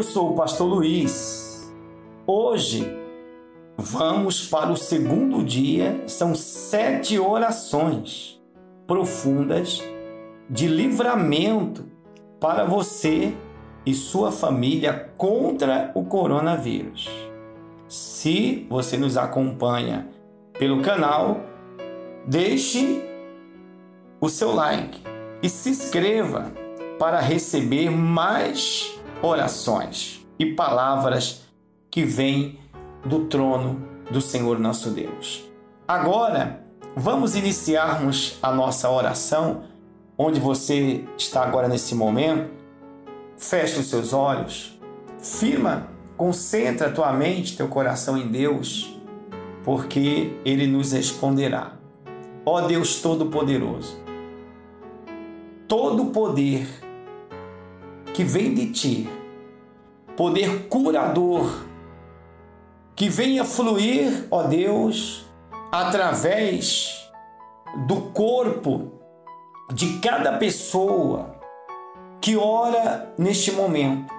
Eu sou o pastor Luiz. Hoje vamos para o segundo dia, são sete orações profundas de livramento para você e sua família contra o coronavírus. Se você nos acompanha pelo canal, deixe o seu like e se inscreva para receber mais orações e palavras que vêm do trono do Senhor nosso Deus. Agora, vamos iniciarmos a nossa oração, onde você está agora nesse momento. Feche os seus olhos, firma, concentra a tua mente, teu coração em Deus, porque Ele nos responderá. Ó Deus Todo-Poderoso, todo poder que vem de ti, poder curador, que venha fluir, ó Deus, através do corpo de cada pessoa que ora neste momento.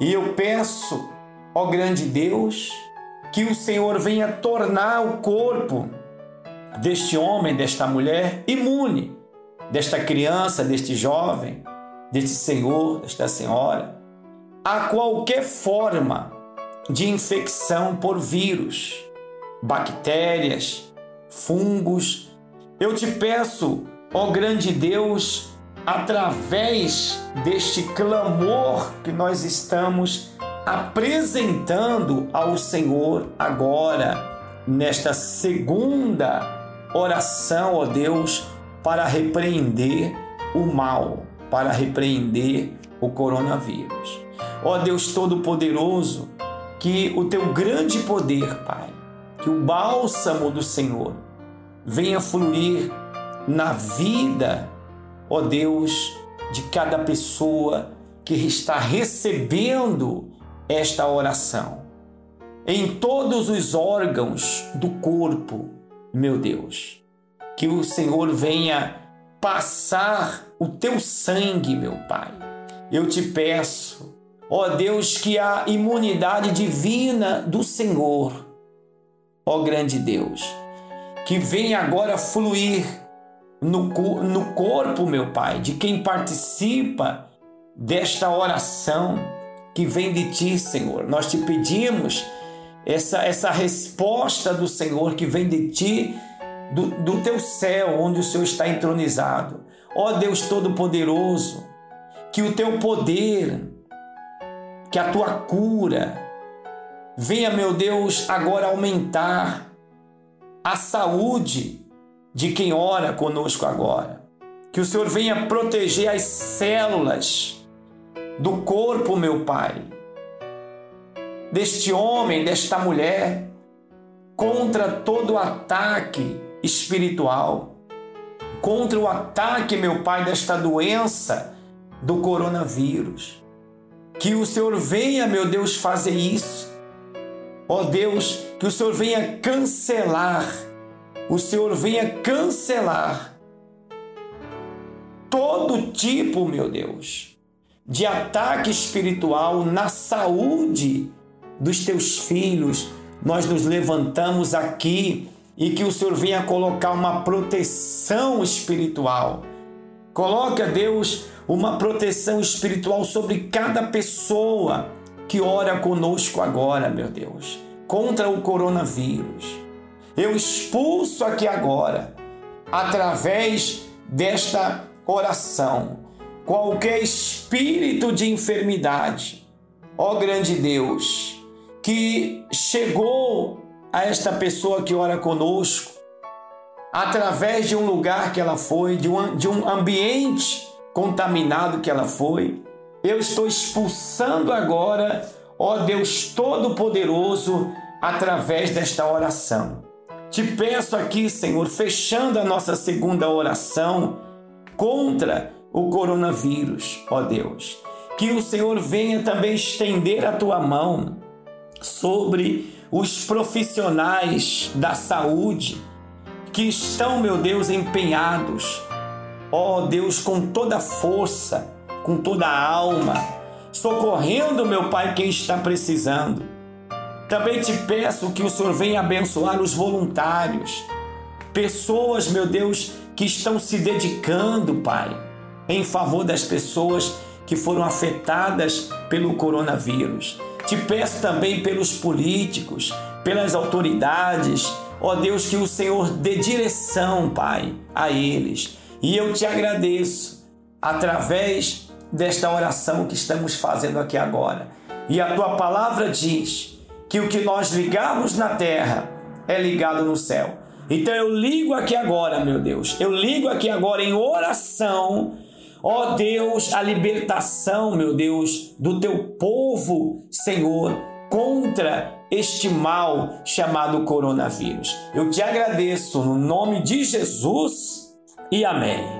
E eu peço, ó grande Deus, que o Senhor venha tornar o corpo deste homem, desta mulher imune, desta criança, deste jovem, deste senhor, desta senhora, a qualquer forma de infecção por vírus, bactérias, fungos. Eu te peço, ó grande Deus, através deste clamor que nós estamos apresentando ao Senhor agora, nesta segunda oração, ó Deus, para repreender o mal para repreender o coronavírus. Ó Deus Todo-Poderoso, que o teu grande poder, Pai, que o bálsamo do Senhor venha fluir na vida, ó Deus, de cada pessoa que está recebendo esta oração. Em todos os órgãos do corpo, meu Deus, que o Senhor venha passar o teu sangue, meu Pai. Eu te peço, ó Deus, que a imunidade divina do Senhor, ó grande Deus, que venha agora fluir no, no corpo, meu Pai, de quem participa desta oração que vem de ti, Senhor. Nós te pedimos essa, essa resposta do Senhor que vem de ti do, do teu céu, onde o Senhor está entronizado. Ó Deus Todo-Poderoso, que o teu poder, que a tua cura, venha, meu Deus, agora aumentar a saúde de quem ora conosco agora. Que o Senhor venha proteger as células do corpo, meu Pai, deste homem, desta mulher, contra todo ataque espiritual, contra o ataque, meu Pai, desta doença do coronavírus. Que o Senhor venha, meu Deus, fazer isso. Ó oh Deus, que o Senhor venha cancelar, o Senhor venha cancelar todo tipo, meu Deus, de ataque espiritual na saúde dos teus filhos. Nós nos levantamos aqui e que o Senhor venha colocar uma proteção espiritual. Coloque Deus uma proteção espiritual sobre cada pessoa que ora conosco agora, meu Deus, contra o coronavírus. Eu expulso aqui agora, através desta oração, qualquer espírito de enfermidade, ó grande Deus, que chegou a esta pessoa que ora conosco, através de um lugar que ela foi, de um, de um ambiente contaminado que ela foi. Eu estou expulsando agora, ó Deus Todo-Poderoso, através desta oração. Te peço aqui, Senhor, fechando a nossa segunda oração contra o coronavírus, ó Deus. Que o Senhor venha também estender a tua mão sobre os profissionais da saúde que estão, meu Deus, empenhados, ó Deus, com toda força, com toda a alma, socorrendo, meu Pai, quem está precisando. Também te peço que o Senhor venha abençoar os voluntários, pessoas, meu Deus, que estão se dedicando, Pai, em favor das pessoas que foram afetadas pelo coronavírus. Te peço também pelos políticos, pelas autoridades, ó Deus, que o Senhor dê direção, Pai, a eles. E eu te agradeço através desta oração que estamos fazendo aqui agora. E a tua palavra diz que o que nós ligamos na terra é ligado no céu. Então eu ligo aqui agora, meu Deus, eu ligo aqui agora em oração, ó Deus, a libertação, meu Deus, do teu povo, Senhor, contra este mal chamado coronavírus. Eu te agradeço no nome de Jesus e amém.